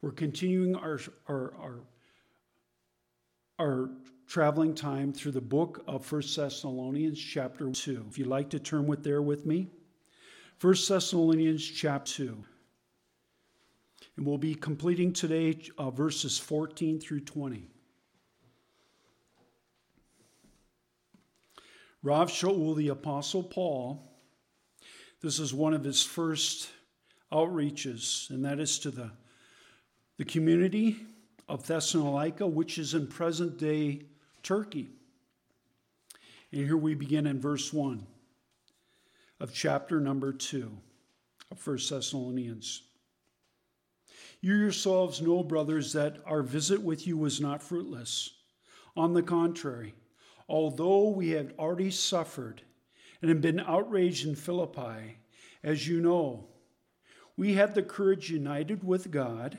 We're continuing our, our, our, our traveling time through the book of 1 Thessalonians, chapter 2. If you'd like to turn with there with me, 1 Thessalonians, chapter 2. And we'll be completing today uh, verses 14 through 20. Rav Shaul, the Apostle Paul, this is one of his first outreaches, and that is to the, the community of Thessalonica, which is in present day Turkey. And here we begin in verse 1 of chapter number 2 of 1 Thessalonians. You yourselves know, brothers, that our visit with you was not fruitless. On the contrary, although we had already suffered and had been outraged in Philippi, as you know, we had the courage united with God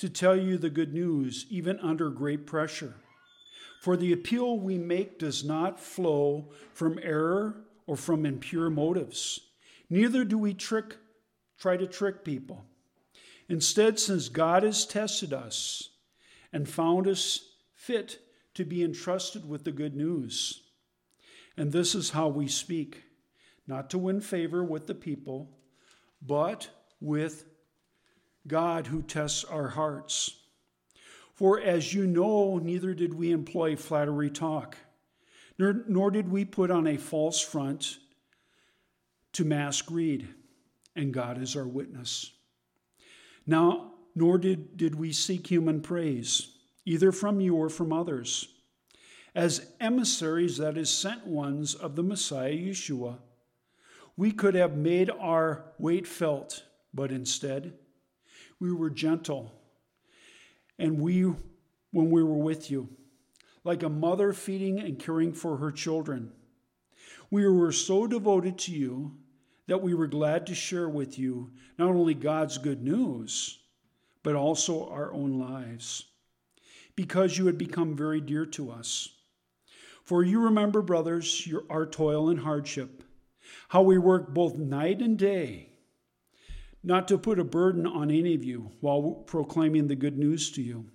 to tell you the good news, even under great pressure. For the appeal we make does not flow from error or from impure motives. Neither do we trick, try to trick people. Instead, since God has tested us and found us fit to be entrusted with the good news. And this is how we speak not to win favor with the people, but with God who tests our hearts. For as you know, neither did we employ flattery talk, nor, nor did we put on a false front to mask greed, and God is our witness. Now, nor did, did we seek human praise either from you or from others, as emissaries, that is, sent ones of the Messiah Yeshua. We could have made our weight felt, but instead, we were gentle. And we, when we were with you, like a mother feeding and caring for her children, we were so devoted to you that we were glad to share with you not only God's good news, but also our own lives because you had become very dear to us. For you remember, brothers, your, our toil and hardship, how we worked both night and day, not to put a burden on any of you while proclaiming the good news to you.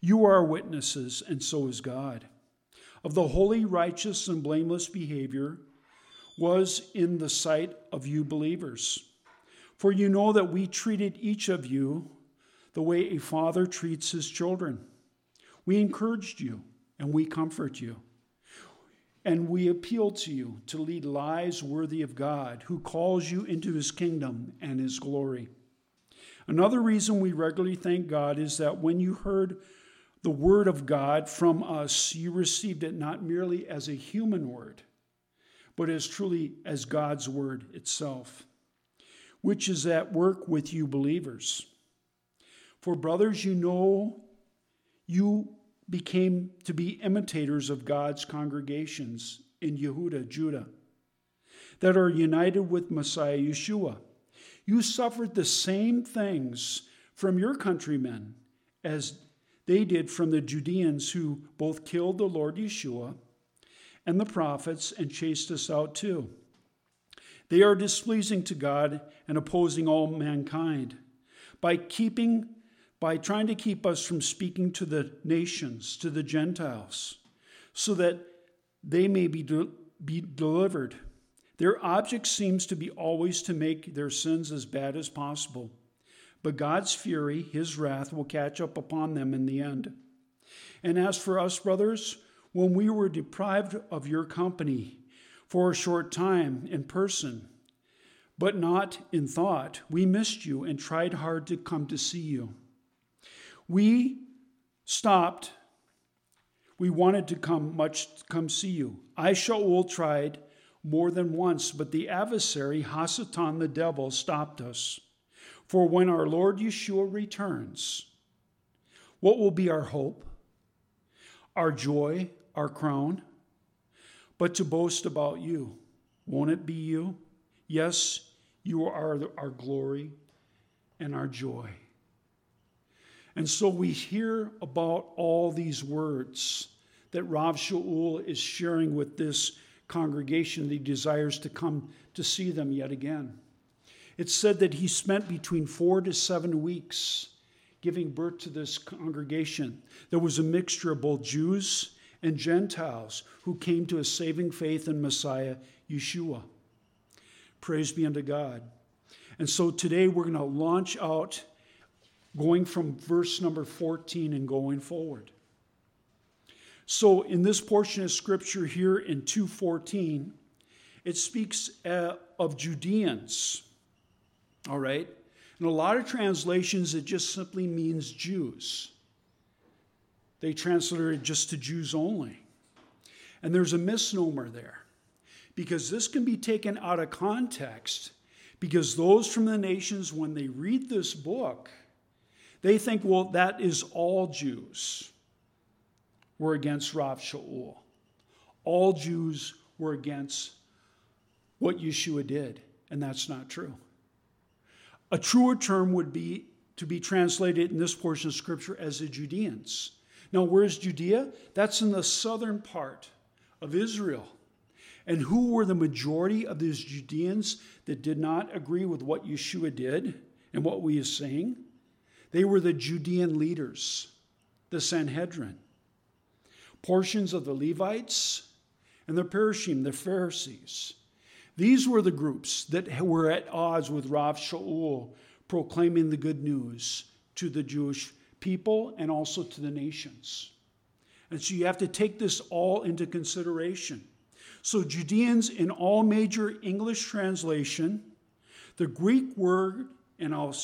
You are witnesses, and so is God, of the holy, righteous, and blameless behavior was in the sight of you believers. For you know that we treated each of you the way a father treats his children. We encouraged you and we comfort you. And we appeal to you to lead lives worthy of God, who calls you into his kingdom and his glory. Another reason we regularly thank God is that when you heard the word of God from us, you received it not merely as a human word, but as truly as God's word itself, which is at work with you believers. For, brothers, you know you became to be imitators of God's congregations in Yehuda, Judah, that are united with Messiah Yeshua. You suffered the same things from your countrymen as they did from the Judeans who both killed the Lord Yeshua and the prophets and chased us out too. They are displeasing to God and opposing all mankind by keeping by trying to keep us from speaking to the nations, to the Gentiles, so that they may be, de- be delivered. Their object seems to be always to make their sins as bad as possible. But God's fury, his wrath, will catch up upon them in the end. And as for us, brothers, when we were deprived of your company for a short time in person, but not in thought, we missed you and tried hard to come to see you. We stopped. We wanted to come much come see you. I, Shaul, tried more than once, but the adversary, Hasatan the devil, stopped us. For when our Lord Yeshua returns, what will be our hope, our joy, our crown? But to boast about you. Won't it be you? Yes, you are our glory and our joy. And so we hear about all these words that Rav Shaul is sharing with this congregation that he desires to come to see them yet again. It's said that he spent between four to seven weeks giving birth to this congregation. There was a mixture of both Jews and Gentiles who came to a saving faith in Messiah, Yeshua. Praise be unto God. And so today we're going to launch out going from verse number 14 and going forward. So in this portion of scripture here in 214, it speaks uh, of Judeans. All right? In a lot of translations, it just simply means Jews. They translated it just to Jews only. And there's a misnomer there because this can be taken out of context because those from the nations, when they read this book, they think, well, that is all Jews were against Rav Shaul. All Jews were against what Yeshua did, and that's not true. A truer term would be to be translated in this portion of Scripture as the Judeans. Now, where's Judea? That's in the southern part of Israel. And who were the majority of these Judeans that did not agree with what Yeshua did and what we are saying? They were the Judean leaders, the Sanhedrin. Portions of the Levites and the Parashim, the Pharisees. These were the groups that were at odds with Rav Shaul proclaiming the good news to the Jewish people and also to the nations. And so you have to take this all into consideration. So, Judeans in all major English translation, the Greek word, and I'll,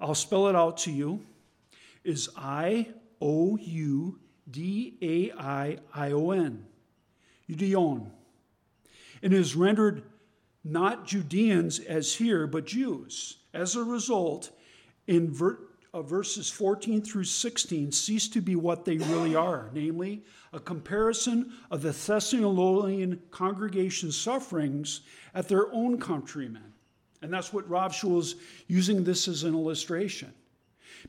I'll spell it out to you, is I O U D A I I O N. Judeon. It is rendered not Judeans as here, but Jews. As a result, in ver- uh, verses 14 through 16 cease to be what they really are, namely, a comparison of the Thessalonian congregation's sufferings at their own countrymen. And that's what Rav Shaul is using this as an illustration.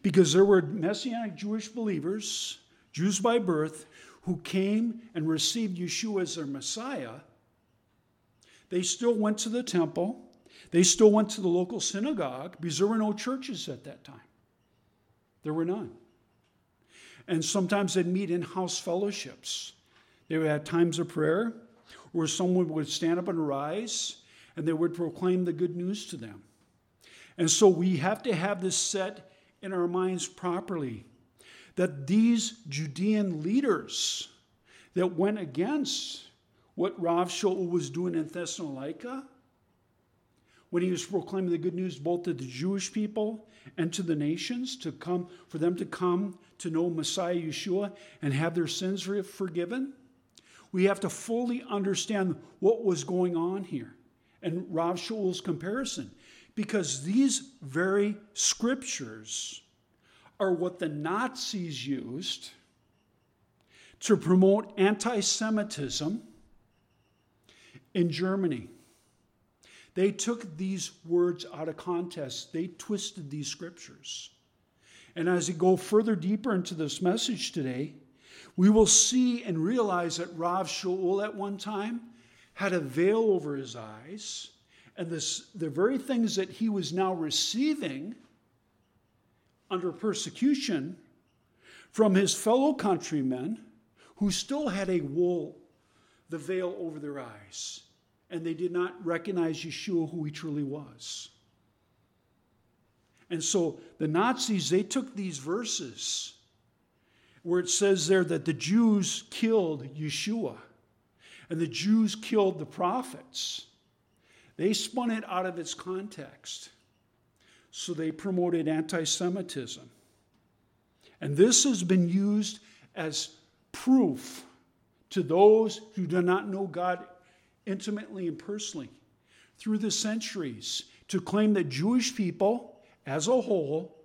Because there were Messianic Jewish believers, Jews by birth, who came and received Yeshua as their Messiah. They still went to the temple. They still went to the local synagogue because there were no churches at that time. There were none. And sometimes they'd meet in house fellowships. They would have times of prayer where someone would stand up and rise and they would proclaim the good news to them. And so we have to have this set in our minds properly that these Judean leaders that went against what Rav Shaul was doing in Thessalonica, when he was proclaiming the good news both to the Jewish people and to the nations, to come for them to come to know Messiah Yeshua and have their sins forgiven. We have to fully understand what was going on here and Rav Shaul's comparison, because these very scriptures are what the Nazis used to promote anti Semitism in Germany. They took these words out of context, they twisted these scriptures. And as we go further deeper into this message today, we will see and realize that Rav Shaul at one time had a veil over his eyes, and this, the very things that he was now receiving under persecution from his fellow countrymen who still had a wool, the veil over their eyes and they did not recognize Yeshua, who he truly was. And so the Nazis, they took these verses where it says there that the Jews killed Yeshua and the Jews killed the prophets. They spun it out of its context. So they promoted anti Semitism. And this has been used as proof to those who do not know God intimately and personally through the centuries to claim that Jewish people as a whole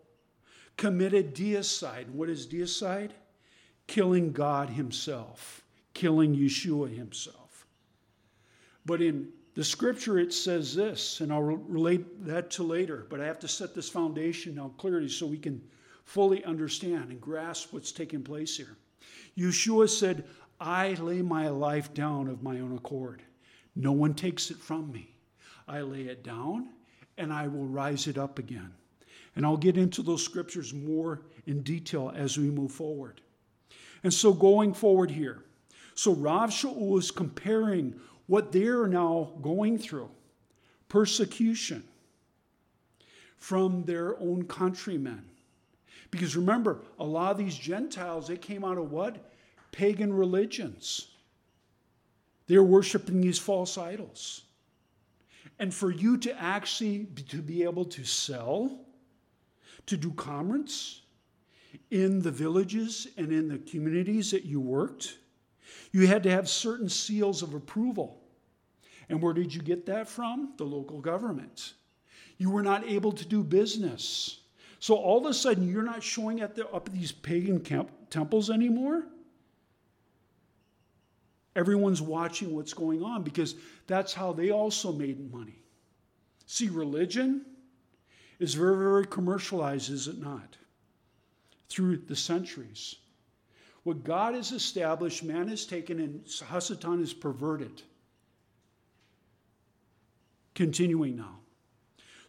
committed deicide. What is deicide? Killing God Himself, killing Yeshua Himself. But in the scripture, it says this, and I'll relate that to later, but I have to set this foundation now clearly so we can fully understand and grasp what's taking place here. Yeshua said, I lay my life down of my own accord. No one takes it from me. I lay it down and I will rise it up again. And I'll get into those scriptures more in detail as we move forward. And so, going forward here, so Rav Shaul is comparing what they're now going through persecution from their own countrymen. Because remember, a lot of these Gentiles, they came out of what? Pagan religions. They're worshiping these false idols. And for you to actually to be able to sell, to do commerce in the villages and in the communities that you worked, you had to have certain seals of approval. And where did you get that from? The local government. You were not able to do business. So all of a sudden, you're not showing at the, up at these pagan camp, temples anymore. Everyone's watching what's going on because that's how they also made money. See, religion is very, very commercialized, is it not? Through the centuries. What God has established, man has taken, and Hasatan has perverted. Continuing now.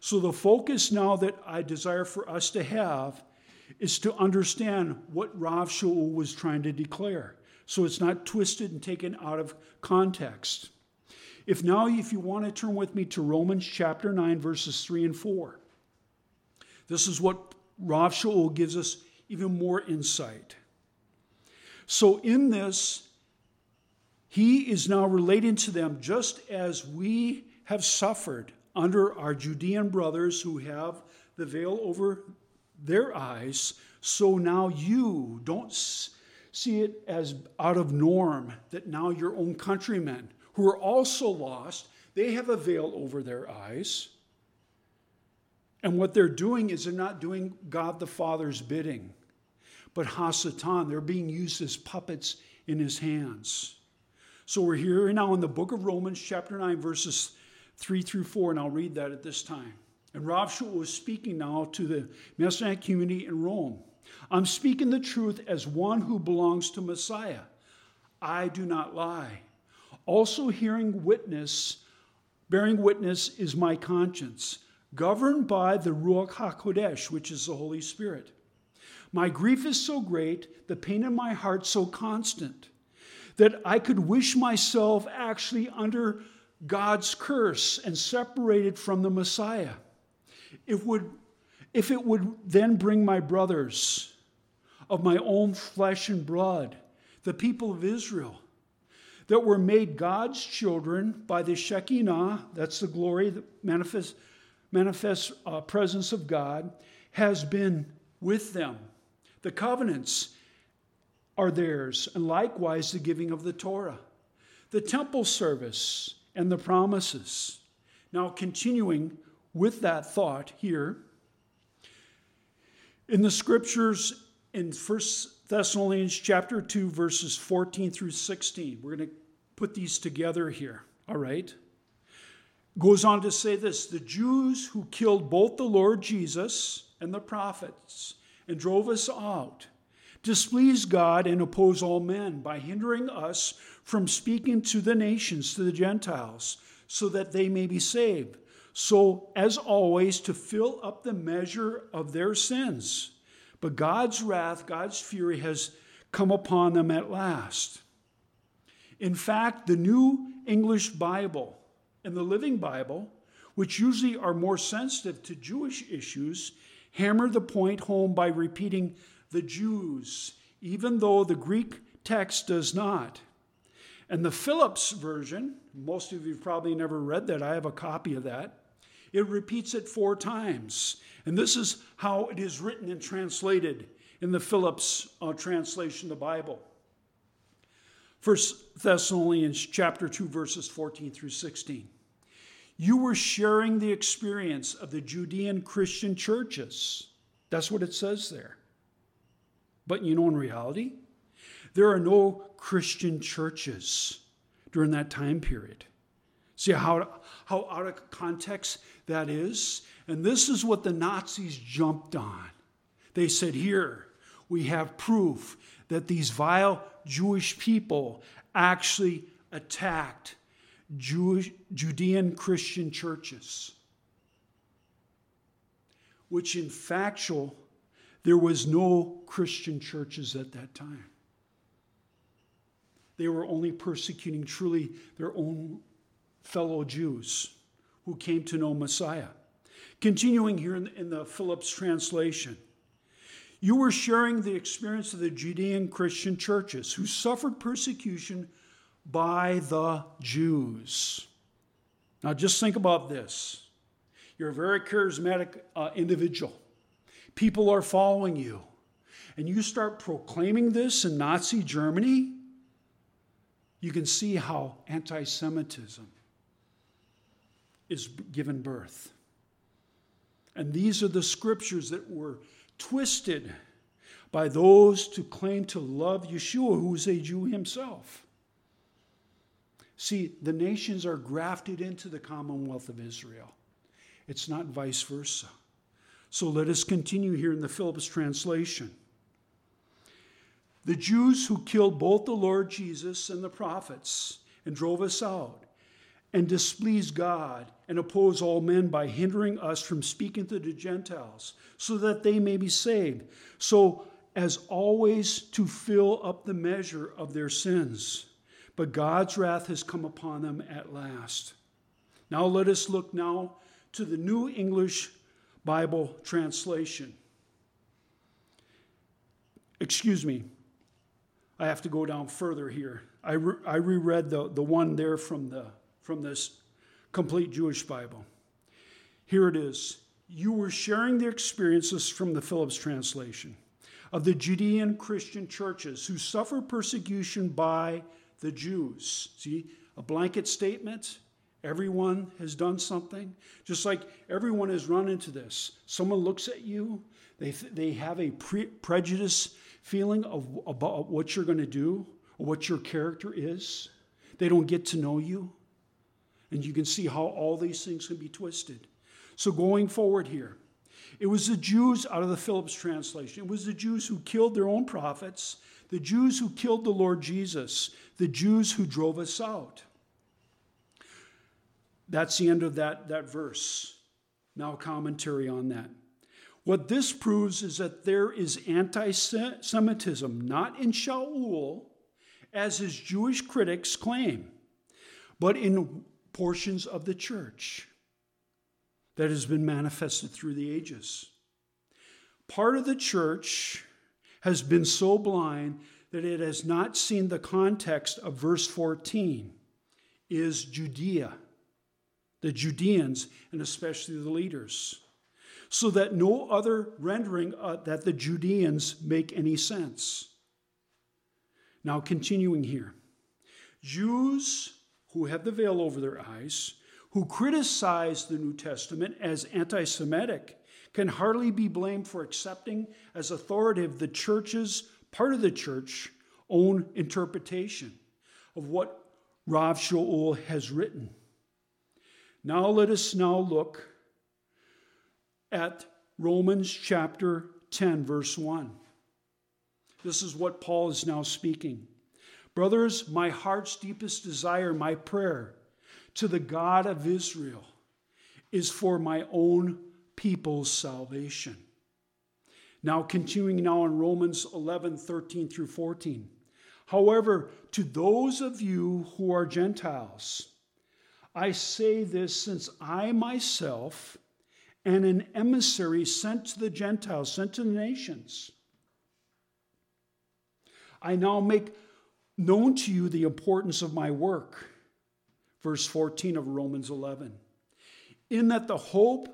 So, the focus now that I desire for us to have is to understand what Rav Shaul was trying to declare so it's not twisted and taken out of context. If now, if you want to turn with me to Romans chapter 9, verses 3 and 4, this is what Rav Shaul gives us even more insight. So, in this, he is now relating to them just as we have suffered under our Judean brothers who have the veil over their eyes. So now you don't see it as out of norm that now your own countrymen, who are also lost, they have a veil over their eyes. And what they're doing is they're not doing God the Father's bidding, but Hasatan. They're being used as puppets in his hands. So we're here now in the book of Romans, chapter 9, verses 3 through 4, and I'll read that at this time. And Rav Shaul is speaking now to the Messianic community in Rome. I'm speaking the truth as one who belongs to Messiah. I do not lie. Also, hearing witness, bearing witness is my conscience, governed by the Ruach HaKodesh, which is the Holy Spirit. My grief is so great, the pain in my heart so constant, that I could wish myself actually under God's curse and separated from the Messiah. It would, if it would then bring my brothers of my own flesh and blood, the people of Israel, that were made God's children by the Shekinah, that's the glory, the manifest, manifest uh, presence of God, has been with them. The covenants are theirs, and likewise the giving of the Torah, the temple service, and the promises. Now, continuing with that thought here, in the scriptures in 1 Thessalonians chapter 2 verses 14 through 16. We're going to put these together here, all right? Goes on to say this, the Jews who killed both the Lord Jesus and the prophets and drove us out displease God and oppose all men by hindering us from speaking to the nations, to the Gentiles, so that they may be saved. So, as always, to fill up the measure of their sins but God's wrath, God's fury has come upon them at last. In fact, the New English Bible and the Living Bible, which usually are more sensitive to Jewish issues, hammer the point home by repeating the Jews, even though the Greek text does not. And the Phillips version, most of you probably never read that, I have a copy of that. It repeats it four times. And this is how it is written and translated in the Phillips uh, translation of the Bible. First Thessalonians chapter 2 verses 14 through 16. You were sharing the experience of the Judean Christian churches. That's what it says there. But you know in reality, there are no Christian churches during that time period. See how, how out of context that is? And this is what the Nazis jumped on. They said, Here, we have proof that these vile Jewish people actually attacked Jewish, Judean Christian churches. which in factual, there was no Christian churches at that time. They were only persecuting truly their own fellow Jews who came to know Messiah. Continuing here in the, in the Phillips translation, you were sharing the experience of the Judean Christian churches who suffered persecution by the Jews. Now, just think about this. You're a very charismatic uh, individual, people are following you, and you start proclaiming this in Nazi Germany. You can see how anti Semitism is given birth. And these are the scriptures that were twisted by those to claim to love Yeshua, who is a Jew himself. See, the nations are grafted into the commonwealth of Israel. It's not vice versa. So let us continue here in the Phillips translation. The Jews who killed both the Lord Jesus and the prophets and drove us out and displease God and oppose all men by hindering us from speaking to the Gentiles so that they may be saved. So, as always, to fill up the measure of their sins. But God's wrath has come upon them at last. Now, let us look now to the New English Bible translation. Excuse me, I have to go down further here. I, re- I reread the, the one there from the from this complete Jewish Bible. Here it is. You were sharing the experiences from the Phillips translation of the Judean Christian churches who suffer persecution by the Jews. See, a blanket statement. Everyone has done something. Just like everyone has run into this. Someone looks at you, they, they have a pre- prejudice feeling of about what you're going to do or what your character is. They don't get to know you. And you can see how all these things can be twisted. So, going forward here, it was the Jews out of the Phillips translation. It was the Jews who killed their own prophets, the Jews who killed the Lord Jesus, the Jews who drove us out. That's the end of that, that verse. Now, commentary on that. What this proves is that there is anti Semitism, not in Shaul, as his Jewish critics claim, but in portions of the church that has been manifested through the ages. Part of the church has been so blind that it has not seen the context of verse 14 is Judea, the Judeans, and especially the leaders, so that no other rendering uh, that the Judeans make any sense. Now, continuing here Jews who have the veil over their eyes, who criticize the New Testament as anti Semitic, can hardly be blamed for accepting as authoritative the church's, part of the church, own interpretation of what Rav Shaul has written. Now let us now look at Romans chapter 10, verse 1. This is what Paul is now speaking. Brothers, my heart's deepest desire, my prayer to the God of Israel is for my own people's salvation. Now, continuing now in Romans 11 13 through 14. However, to those of you who are Gentiles, I say this since I myself am an emissary sent to the Gentiles, sent to the nations. I now make known to you the importance of my work. Verse 14 of Romans 11. In that the hope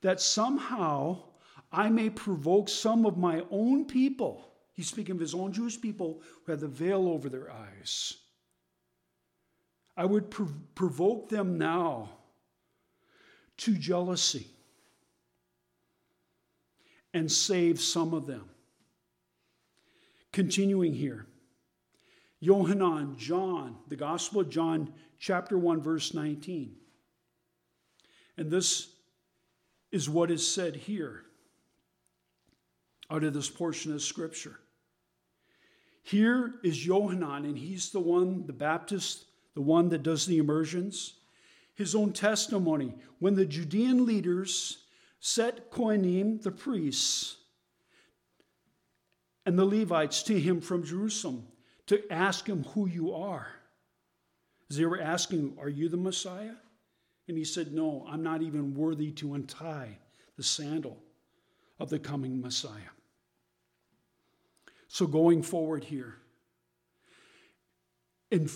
that somehow I may provoke some of my own people, he's speaking of his own Jewish people who had the veil over their eyes. I would prov- provoke them now to jealousy and save some of them. Continuing here. Yohanan, John, the Gospel of John, chapter 1, verse 19. And this is what is said here out of this portion of Scripture. Here is Yohanan, and he's the one, the Baptist, the one that does the immersions. His own testimony when the Judean leaders set Kohanim, the priests, and the Levites to him from Jerusalem to ask him who you are. They were asking, Are you the Messiah? And he said, No, I'm not even worthy to untie the sandal of the coming Messiah. So going forward here, in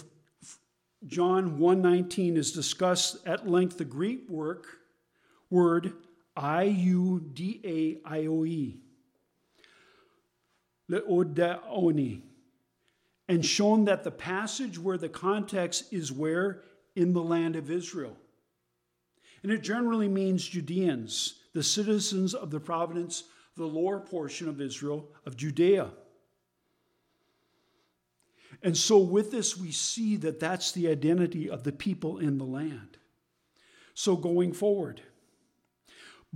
John 1:19 is discussed at length the Greek work word I U D A I O E leodaoni and shown that the passage where the context is where in the land of Israel. And it generally means Judeans, the citizens of the province, the lower portion of Israel, of Judea. And so, with this, we see that that's the identity of the people in the land. So, going forward,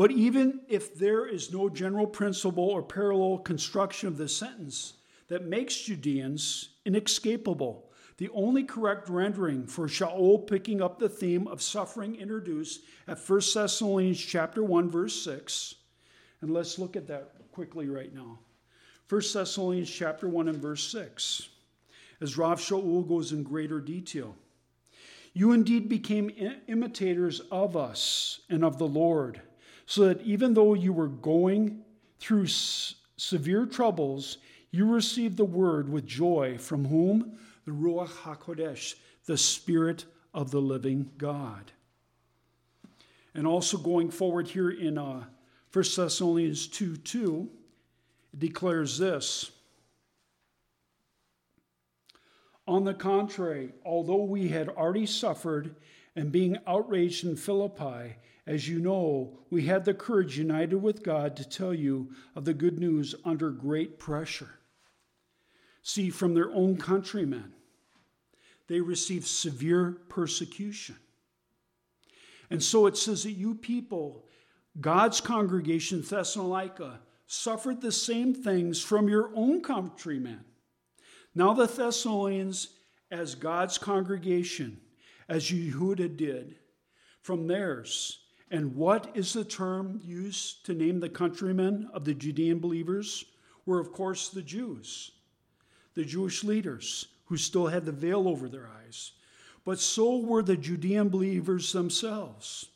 but even if there is no general principle or parallel construction of the sentence that makes Judeans inescapable, the only correct rendering for Shaul picking up the theme of suffering introduced at 1 Thessalonians chapter 1 verse 6. And let's look at that quickly right now. 1 Thessalonians chapter 1 and verse 6 as Rav Shaul goes in greater detail. You indeed became imitators of us and of the Lord, so that even though you were going through s- severe troubles, you received the word with joy from whom? The Ruach HaKodesh, the Spirit of the living God. And also going forward here in uh, 1 Thessalonians 2 2, it declares this. On the contrary, although we had already suffered and being outraged in Philippi, as you know, we had the courage united with God to tell you of the good news under great pressure. See, from their own countrymen, they received severe persecution. And so it says that you people, God's congregation, Thessalonica, suffered the same things from your own countrymen. Now the Thessalonians, as God's congregation, as Yehuda did, from theirs. And what is the term used to name the countrymen of the Judean believers? Were, of course, the Jews, the Jewish leaders who still had the veil over their eyes. But so were the Judean believers themselves.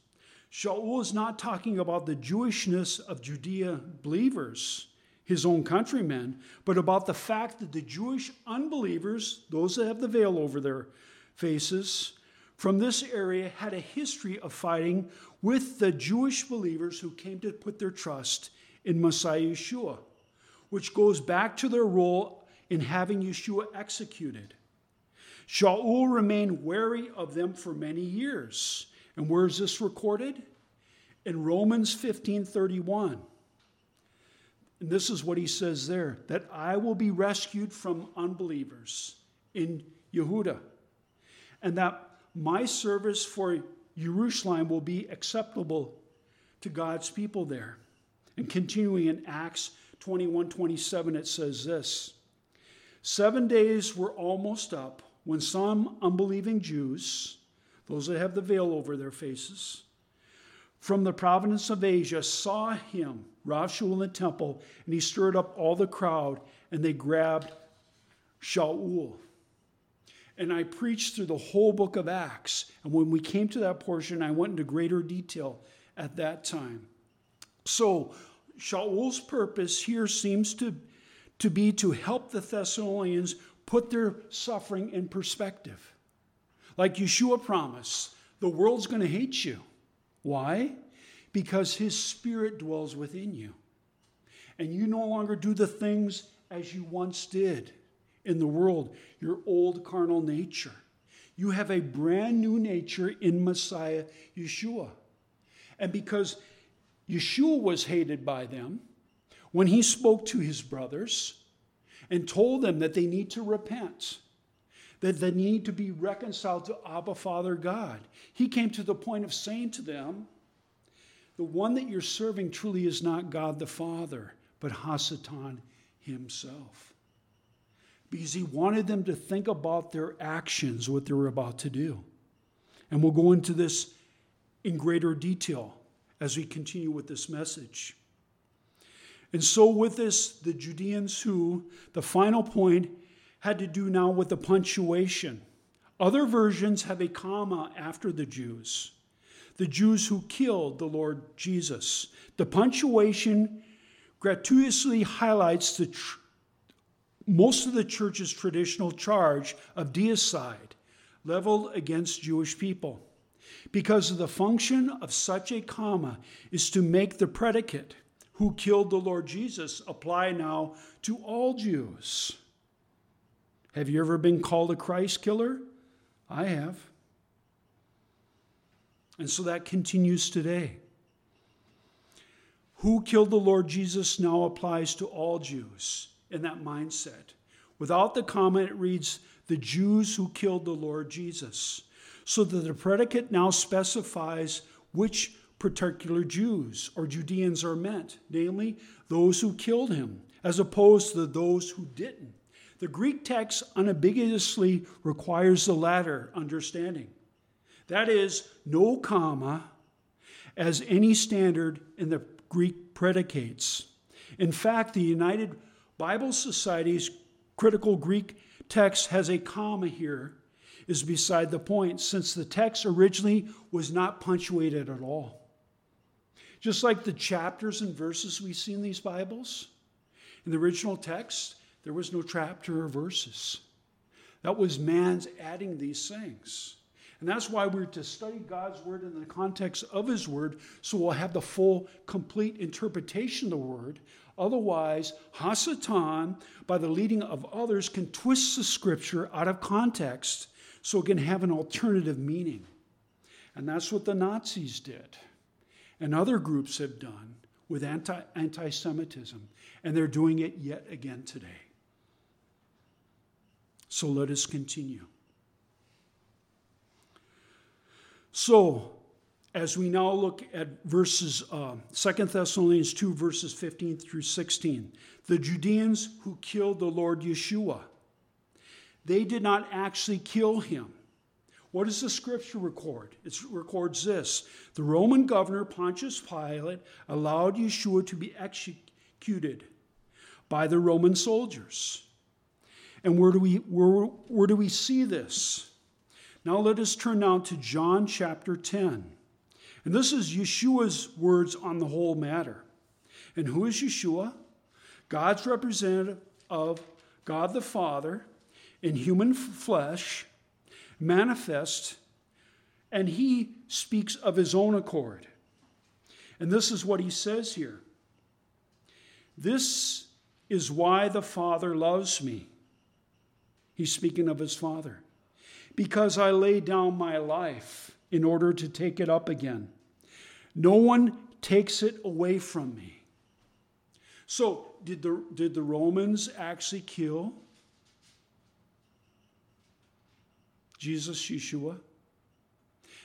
Shaul is not talking about the Jewishness of Judea believers his own countrymen, but about the fact that the Jewish unbelievers, those that have the veil over their faces, from this area had a history of fighting with the Jewish believers who came to put their trust in Messiah Yeshua, which goes back to their role in having Yeshua executed. Shaul remained wary of them for many years. And where is this recorded? In Romans 15:31. And this is what he says there that I will be rescued from unbelievers in Yehuda, and that my service for Jerusalem will be acceptable to God's people there. And continuing in Acts 21 27, it says this Seven days were almost up when some unbelieving Jews, those that have the veil over their faces, from the province of Asia saw him Rav in the temple, and he stirred up all the crowd, and they grabbed Shaul. And I preached through the whole book of Acts. And when we came to that portion, I went into greater detail at that time. So, Shaul's purpose here seems to, to be to help the Thessalonians put their suffering in perspective. Like Yeshua promised, the world's going to hate you. Why? because his spirit dwells within you. And you no longer do the things as you once did in the world, your old carnal nature. You have a brand new nature in Messiah Yeshua. And because Yeshua was hated by them, when he spoke to his brothers and told them that they need to repent, that they need to be reconciled to Abba Father God, he came to the point of saying to them, the one that you're serving truly is not God the Father, but Hasatan himself. Because he wanted them to think about their actions, what they were about to do. And we'll go into this in greater detail as we continue with this message. And so, with this, the Judeans who, the final point, had to do now with the punctuation. Other versions have a comma after the Jews, the Jews who killed the Lord Jesus. The punctuation gratuitously highlights the tr- most of the church's traditional charge of deicide leveled against Jewish people. Because the function of such a comma is to make the predicate, who killed the Lord Jesus, apply now to all Jews. Have you ever been called a Christ killer? I have. And so that continues today. Who killed the Lord Jesus now applies to all Jews in that mindset. Without the comma, it reads, the Jews who killed the Lord Jesus. So that the predicate now specifies which particular Jews or Judeans are meant, namely those who killed him, as opposed to those who didn't. The Greek text unambiguously requires the latter understanding. That is, no comma as any standard in the Greek predicates. In fact, the United Bible Society's critical Greek text has a comma here is beside the point, since the text originally was not punctuated at all. Just like the chapters and verses we see in these Bibles, in the original text, there was no chapter or verses. That was man's adding these things. And that's why we're to study God's word in the context of his word, so we'll have the full, complete interpretation of the word. Otherwise, Hasatan, by the leading of others, can twist the scripture out of context so it can have an alternative meaning. And that's what the Nazis did. And other groups have done with anti Semitism. And they're doing it yet again today. So let us continue. So, as we now look at verses uh, 2 Thessalonians 2, verses 15 through 16, the Judeans who killed the Lord Yeshua, they did not actually kill him. What does the scripture record? It records this The Roman governor Pontius Pilate allowed Yeshua to be executed by the Roman soldiers. And where do we, where, where do we see this? Now let us turn now to John chapter 10. And this is Yeshua's words on the whole matter. And who is Yeshua? God's representative of God the Father in human flesh, manifest, and he speaks of his own accord. And this is what he says here This is why the Father loves me. He's speaking of his Father because I lay down my life in order to take it up again. No one takes it away from me. So, did the, did the Romans actually kill Jesus, Yeshua?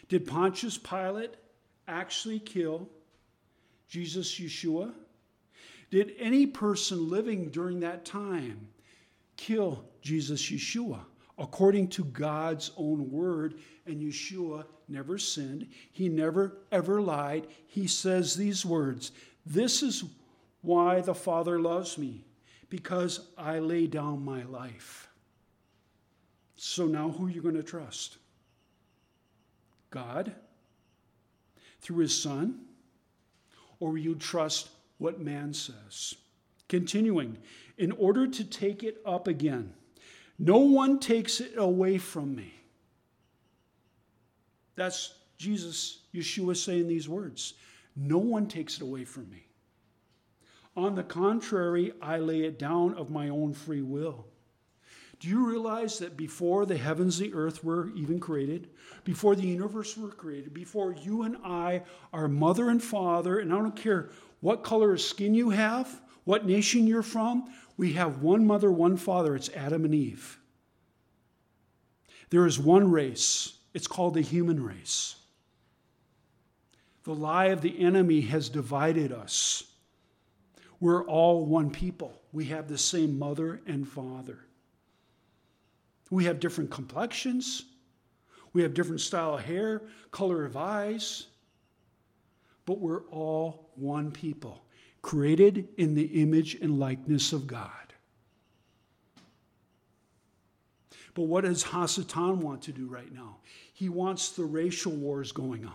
Did Pontius Pilate actually kill Jesus, Yeshua? Did any person living during that time kill Jesus, Yeshua? according to God's own word. And Yeshua never sinned, he never ever lied. He says these words This is why the Father loves me, because I lay down my life. So now who are you going to trust? God? Through his Son? Or will you trust what man says? Continuing, in order to take it up again. No one takes it away from me. That's Jesus, Yeshua saying these words. No one takes it away from me. On the contrary, I lay it down of my own free will. Do you realize that before the heavens the earth were even created, before the universe were created, before you and I, our mother and father, and I don't care what color of skin you have, what nation you're from, we have one mother, one father. It's Adam and Eve. There is one race, it's called the human race. The lie of the enemy has divided us. We're all one people. We have the same mother and father. We have different complexions. We have different style of hair, color of eyes. but we're all one people, created in the image and likeness of God. But what does Hasatan want to do right now? He wants the racial wars going on.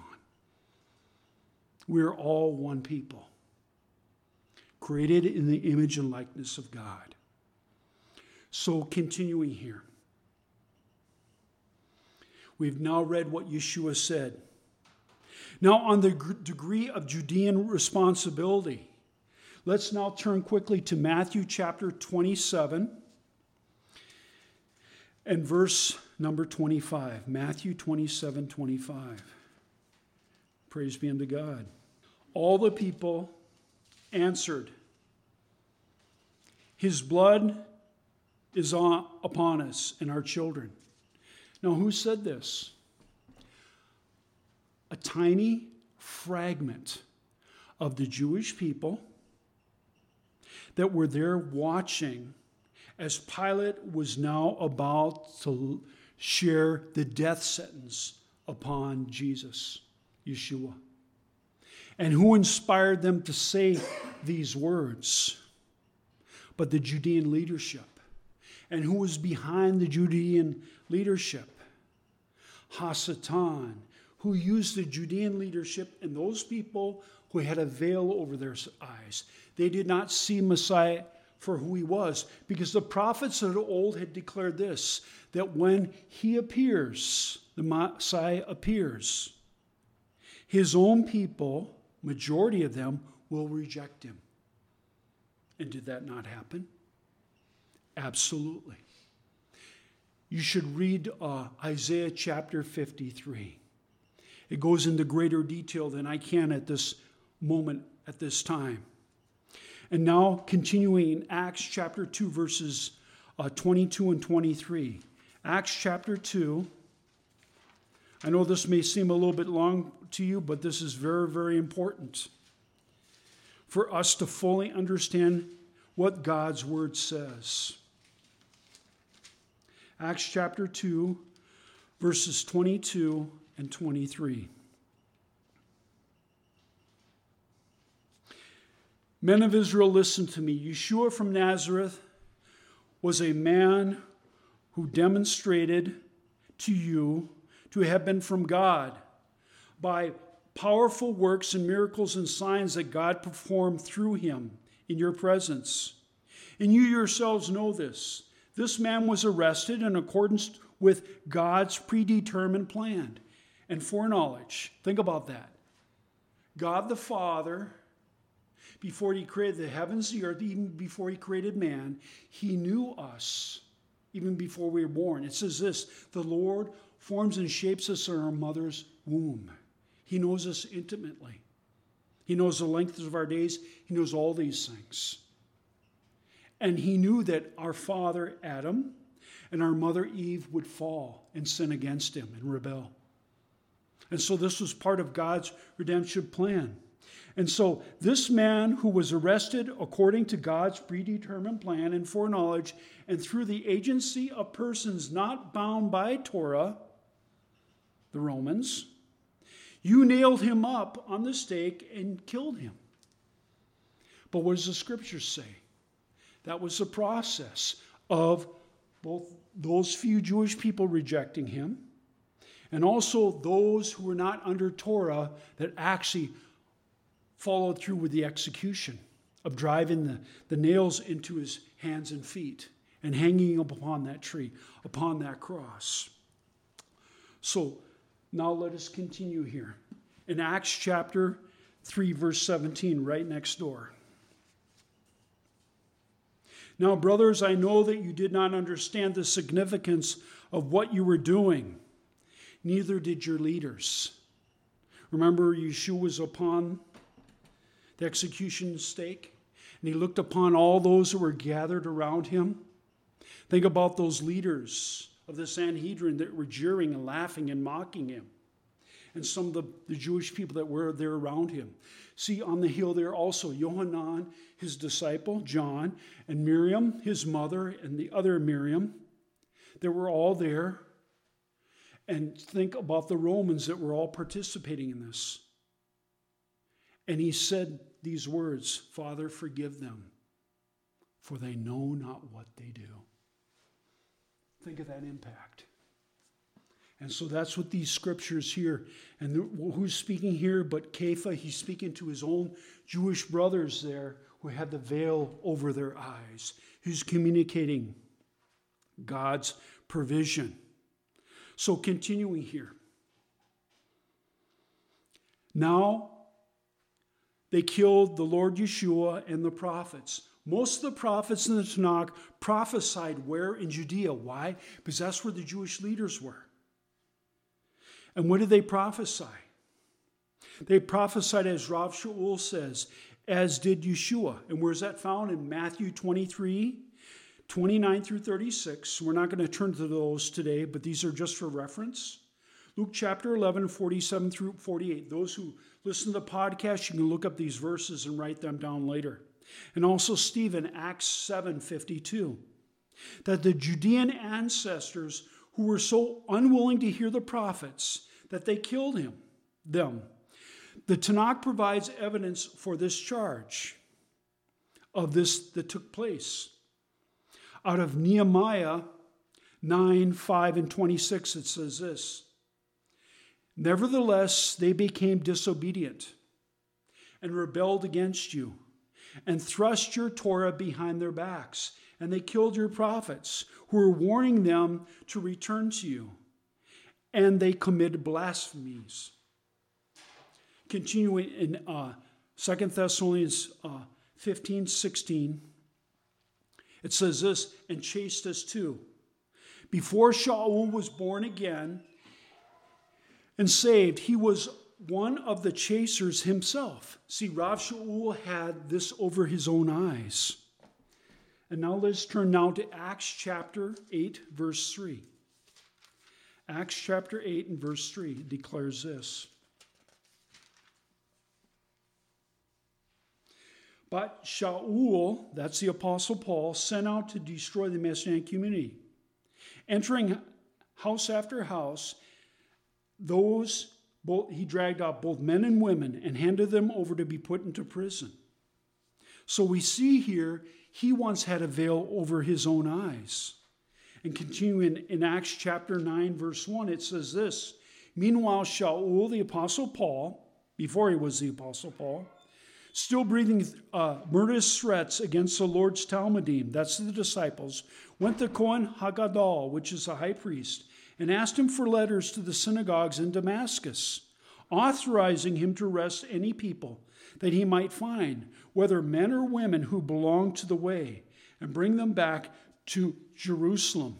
We're all one people, created in the image and likeness of God. So, continuing here, we've now read what Yeshua said. Now, on the degree of Judean responsibility, let's now turn quickly to Matthew chapter 27 and verse number 25. Matthew 27 25. Praise be unto God. All the people answered, His blood is on, upon us and our children. Now, who said this? A tiny fragment of the Jewish people that were there watching as Pilate was now about to share the death sentence upon Jesus, Yeshua. And who inspired them to say these words? But the Judean leadership. And who was behind the Judean leadership? Hasatan, who used the Judean leadership and those people who had a veil over their eyes. They did not see Messiah for who he was because the prophets of old had declared this that when he appears, the Messiah appears, his own people, majority of them, will reject him. And did that not happen? Absolutely. You should read uh, Isaiah chapter 53. It goes into greater detail than I can at this moment, at this time. And now, continuing in Acts chapter 2, verses uh, 22 and 23. Acts chapter 2. I know this may seem a little bit long to you, but this is very, very important for us to fully understand what God's word says. Acts chapter 2, verses 22 and 23. Men of Israel, listen to me. Yeshua from Nazareth was a man who demonstrated to you to have been from God by powerful works and miracles and signs that God performed through him in your presence. And you yourselves know this. This man was arrested in accordance with God's predetermined plan and foreknowledge. Think about that. God the Father before he created the heavens, the earth, even before he created man, he knew us even before we were born. It says this the Lord forms and shapes us in our mother's womb. He knows us intimately. He knows the length of our days. He knows all these things. And he knew that our father Adam and our mother Eve would fall and sin against him and rebel. And so this was part of God's redemption plan. And so, this man who was arrested according to God's predetermined plan and foreknowledge, and through the agency of persons not bound by Torah, the Romans, you nailed him up on the stake and killed him. But what does the scriptures say? That was the process of both those few Jewish people rejecting him and also those who were not under Torah that actually followed through with the execution of driving the, the nails into his hands and feet and hanging up upon that tree, upon that cross. So now let us continue here. In Acts chapter 3, verse 17, right next door. Now, brothers, I know that you did not understand the significance of what you were doing, neither did your leaders. Remember, Yeshua was upon the execution stake, and he looked upon all those who were gathered around him. Think about those leaders of the Sanhedrin that were jeering and laughing and mocking him, and some of the, the Jewish people that were there around him. See, on the hill there also Yohanan, his disciple, John, and Miriam, his mother, and the other Miriam. They were all there. And think about the Romans that were all participating in this. And he said these words Father, forgive them, for they know not what they do. Think of that impact. And so that's what these scriptures here. And who's speaking here but Kepha? He's speaking to his own Jewish brothers there who had the veil over their eyes. He's communicating God's provision. So, continuing here. Now, they killed the Lord Yeshua and the prophets. Most of the prophets in the Tanakh prophesied where? In Judea. Why? Because that's where the Jewish leaders were. And what did they prophesy? They prophesied, as Rav Shaul says, as did Yeshua. And where's that found? In Matthew 23, 29 through 36. We're not going to turn to those today, but these are just for reference. Luke chapter 11, 47 through 48. Those who listen to the podcast, you can look up these verses and write them down later. And also Stephen, Acts 7, 52. That the Judean ancestors who were so unwilling to hear the prophets that they killed him, them. The Tanakh provides evidence for this charge of this that took place. Out of Nehemiah 9, 5, and 26, it says this Nevertheless, they became disobedient and rebelled against you and thrust your Torah behind their backs. And they killed your prophets who were warning them to return to you. And they committed blasphemies. Continuing in uh, 2 Thessalonians uh, 15 16, it says this, and chased us too. Before Shaul was born again and saved, he was one of the chasers himself. See, Rav Shaul had this over his own eyes. And now let's turn now to Acts chapter 8, verse 3. Acts chapter 8 and verse 3 declares this. But Shaul, that's the Apostle Paul, sent out to destroy the Messianic community. Entering house after house, those both, he dragged out both men and women and handed them over to be put into prison. So we see here he once had a veil over his own eyes. And continuing in Acts chapter 9, verse 1, it says this Meanwhile, Shaul, the apostle Paul, before he was the apostle Paul, still breathing uh, murderous threats against the Lord's Talmudim, that's the disciples, went to Cohen Hagadol, which is the high priest, and asked him for letters to the synagogues in Damascus, authorizing him to arrest any people that he might find, whether men or women who belonged to the way, and bring them back to Jerusalem.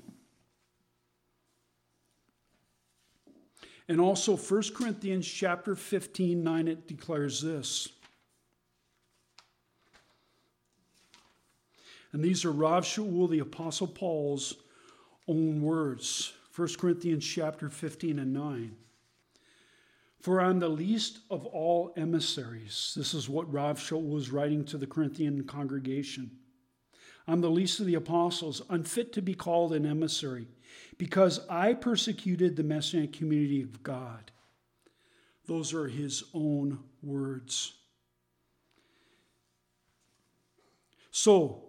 And also 1 Corinthians chapter 15, 9, it declares this. And these are Rav Shaul, the Apostle Paul's own words. 1 Corinthians chapter 15 and 9. For I'm the least of all emissaries. This is what Rav Shaul was writing to the Corinthian congregation. I'm the least of the apostles, unfit to be called an emissary, because I persecuted the Messianic community of God. Those are his own words. So,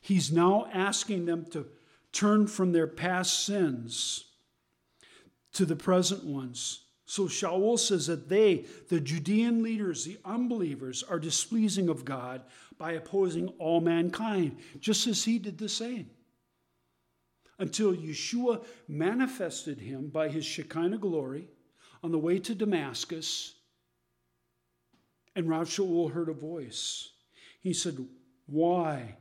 he's now asking them to turn from their past sins to the present ones. So Shaul says that they, the Judean leaders, the unbelievers, are displeasing of God by opposing all mankind, just as he did the same. Until Yeshua manifested him by his Shekinah glory on the way to Damascus, and Rav Shaul heard a voice. He said, Why?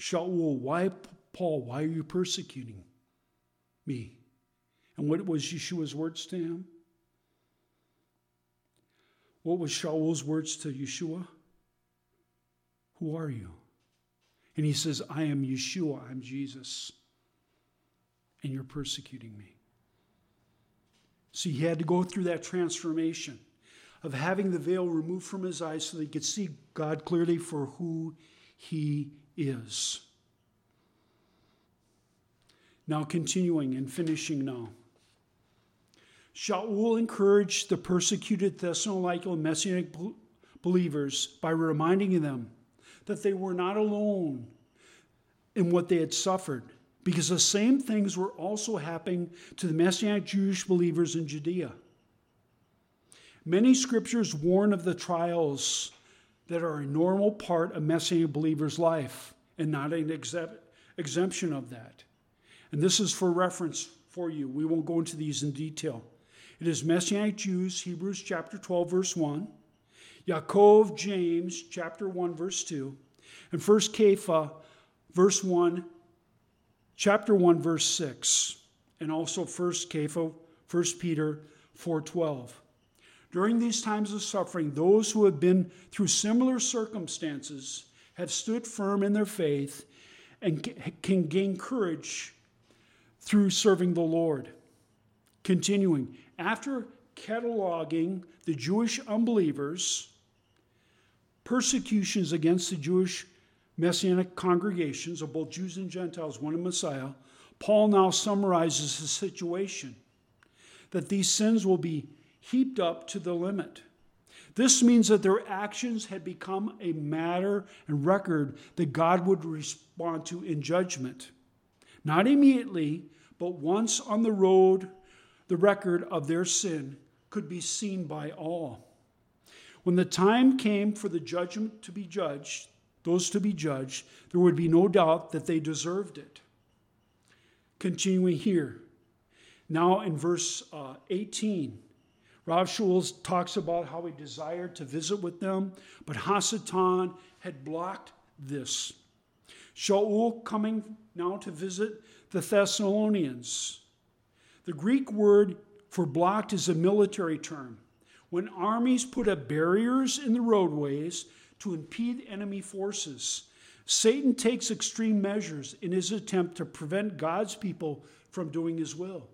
Shaul, why Paul, why are you persecuting me? And what was Yeshua's words to him? What was Shaul's words to Yeshua? Who are you? And he says, I am Yeshua, I'm Jesus, and you're persecuting me. See, he had to go through that transformation of having the veil removed from his eyes so that he could see God clearly for who he is. Now, continuing and finishing now. Shaul encouraged the persecuted Thessalonican Messianic believers by reminding them that they were not alone in what they had suffered, because the same things were also happening to the Messianic Jewish believers in Judea. Many scriptures warn of the trials that are a normal part of Messianic believers' life and not an exemption of that. And this is for reference for you. We won't go into these in detail. It is Messianic Jews, Hebrews chapter 12, verse 1, Yaakov, James chapter 1, verse 2, and 1 Kepha, verse 1, chapter 1, verse 6, and also 1 Kepha, 1 Peter 4.12. During these times of suffering, those who have been through similar circumstances have stood firm in their faith and can gain courage through serving the Lord. Continuing, after cataloging the Jewish unbelievers, persecutions against the Jewish messianic congregations of both Jews and Gentiles, one in Messiah, Paul now summarizes the situation that these sins will be heaped up to the limit. This means that their actions had become a matter and record that God would respond to in judgment. Not immediately, but once on the road, the record of their sin could be seen by all. When the time came for the judgment to be judged, those to be judged, there would be no doubt that they deserved it. Continuing here, now in verse uh, 18, Rav Shaul talks about how he desired to visit with them, but Hasatan had blocked this. Shaul coming now to visit the Thessalonians. The Greek word for blocked is a military term. When armies put up barriers in the roadways to impede enemy forces, Satan takes extreme measures in his attempt to prevent God's people from doing his will.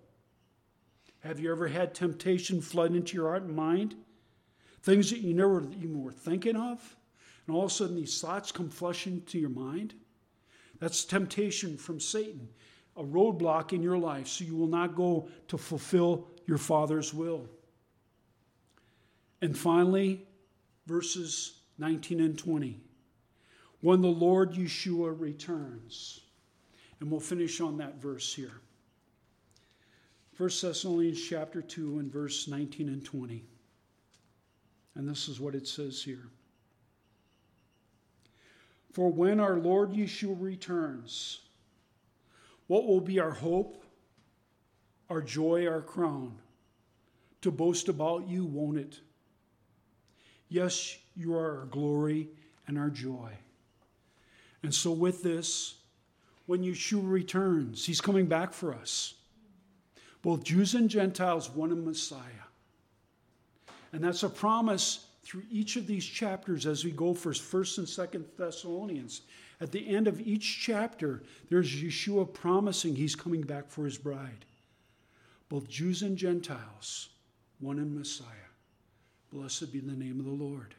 Have you ever had temptation flood into your heart and mind? Things that you never even were thinking of? And all of a sudden these thoughts come flushing to your mind? That's temptation from Satan a roadblock in your life so you will not go to fulfill your Father's will. And finally, verses 19 and 20. When the Lord Yeshua returns. And we'll finish on that verse here. 1 Thessalonians chapter 2 and verse 19 and 20. And this is what it says here. For when our Lord Yeshua returns, what will be our hope, our joy, our crown? To boast about you, won't it? Yes, you are our glory and our joy. And so, with this, when Yeshua returns, he's coming back for us. Both Jews and Gentiles, one in Messiah. And that's a promise through each of these chapters as we go for 1st and 2nd Thessalonians. At the end of each chapter, there's Yeshua promising he's coming back for his bride. Both Jews and Gentiles, one in Messiah. Blessed be the name of the Lord.